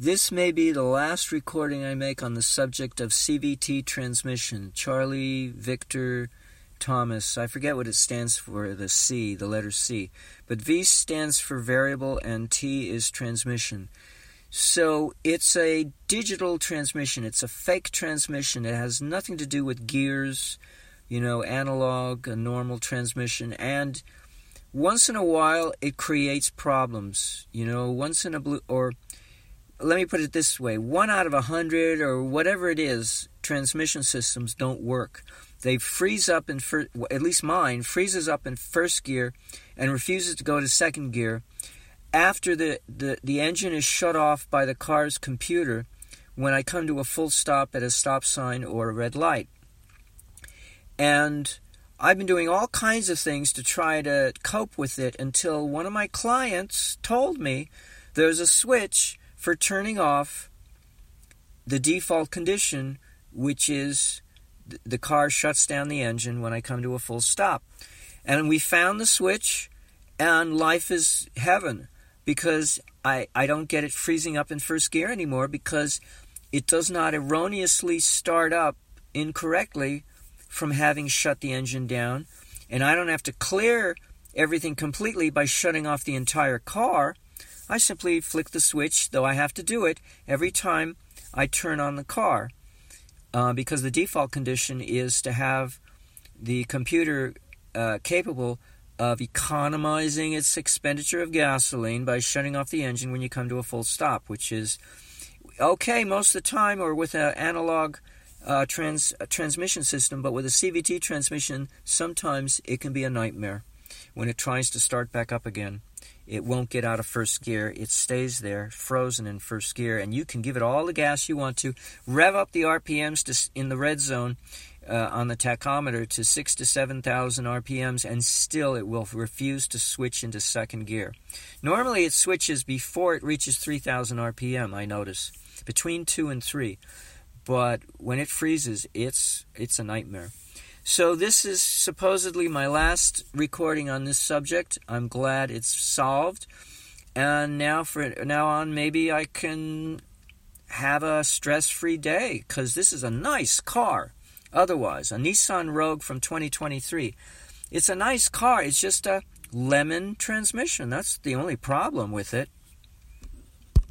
This may be the last recording I make on the subject of CVT transmission. Charlie Victor Thomas. I forget what it stands for, the C, the letter C. But V stands for variable and T is transmission. So it's a digital transmission. It's a fake transmission. It has nothing to do with gears, you know, analog, a normal transmission. And once in a while, it creates problems. You know, once in a blue, or let me put it this way one out of a hundred or whatever it is, transmission systems don't work. They freeze up in first, at least mine freezes up in first gear and refuses to go to second gear after the, the, the engine is shut off by the car's computer when I come to a full stop at a stop sign or a red light. And I've been doing all kinds of things to try to cope with it until one of my clients told me there's a switch for turning off the default condition, which is the car shuts down the engine when I come to a full stop. And we found the switch, and life is heaven because I, I don't get it freezing up in first gear anymore because it does not erroneously start up incorrectly from having shut the engine down. And I don't have to clear everything completely by shutting off the entire car. I simply flick the switch, though I have to do it every time I turn on the car. Uh, because the default condition is to have the computer uh, capable of economizing its expenditure of gasoline by shutting off the engine when you come to a full stop, which is okay most of the time, or with an analog uh, trans, transmission system, but with a CVT transmission, sometimes it can be a nightmare when it tries to start back up again it won't get out of first gear. It stays there, frozen in first gear, and you can give it all the gas you want to. Rev up the RPMs to, in the red zone uh, on the tachometer to six to seven thousand RPMs, and still it will refuse to switch into second gear. Normally, it switches before it reaches three thousand RPM. I notice between two and three, but when it freezes, it's it's a nightmare. So, this is supposedly my last recording on this subject. I'm glad it's solved. And now, for now on, maybe I can have a stress free day because this is a nice car. Otherwise, a Nissan Rogue from 2023. It's a nice car, it's just a lemon transmission. That's the only problem with it.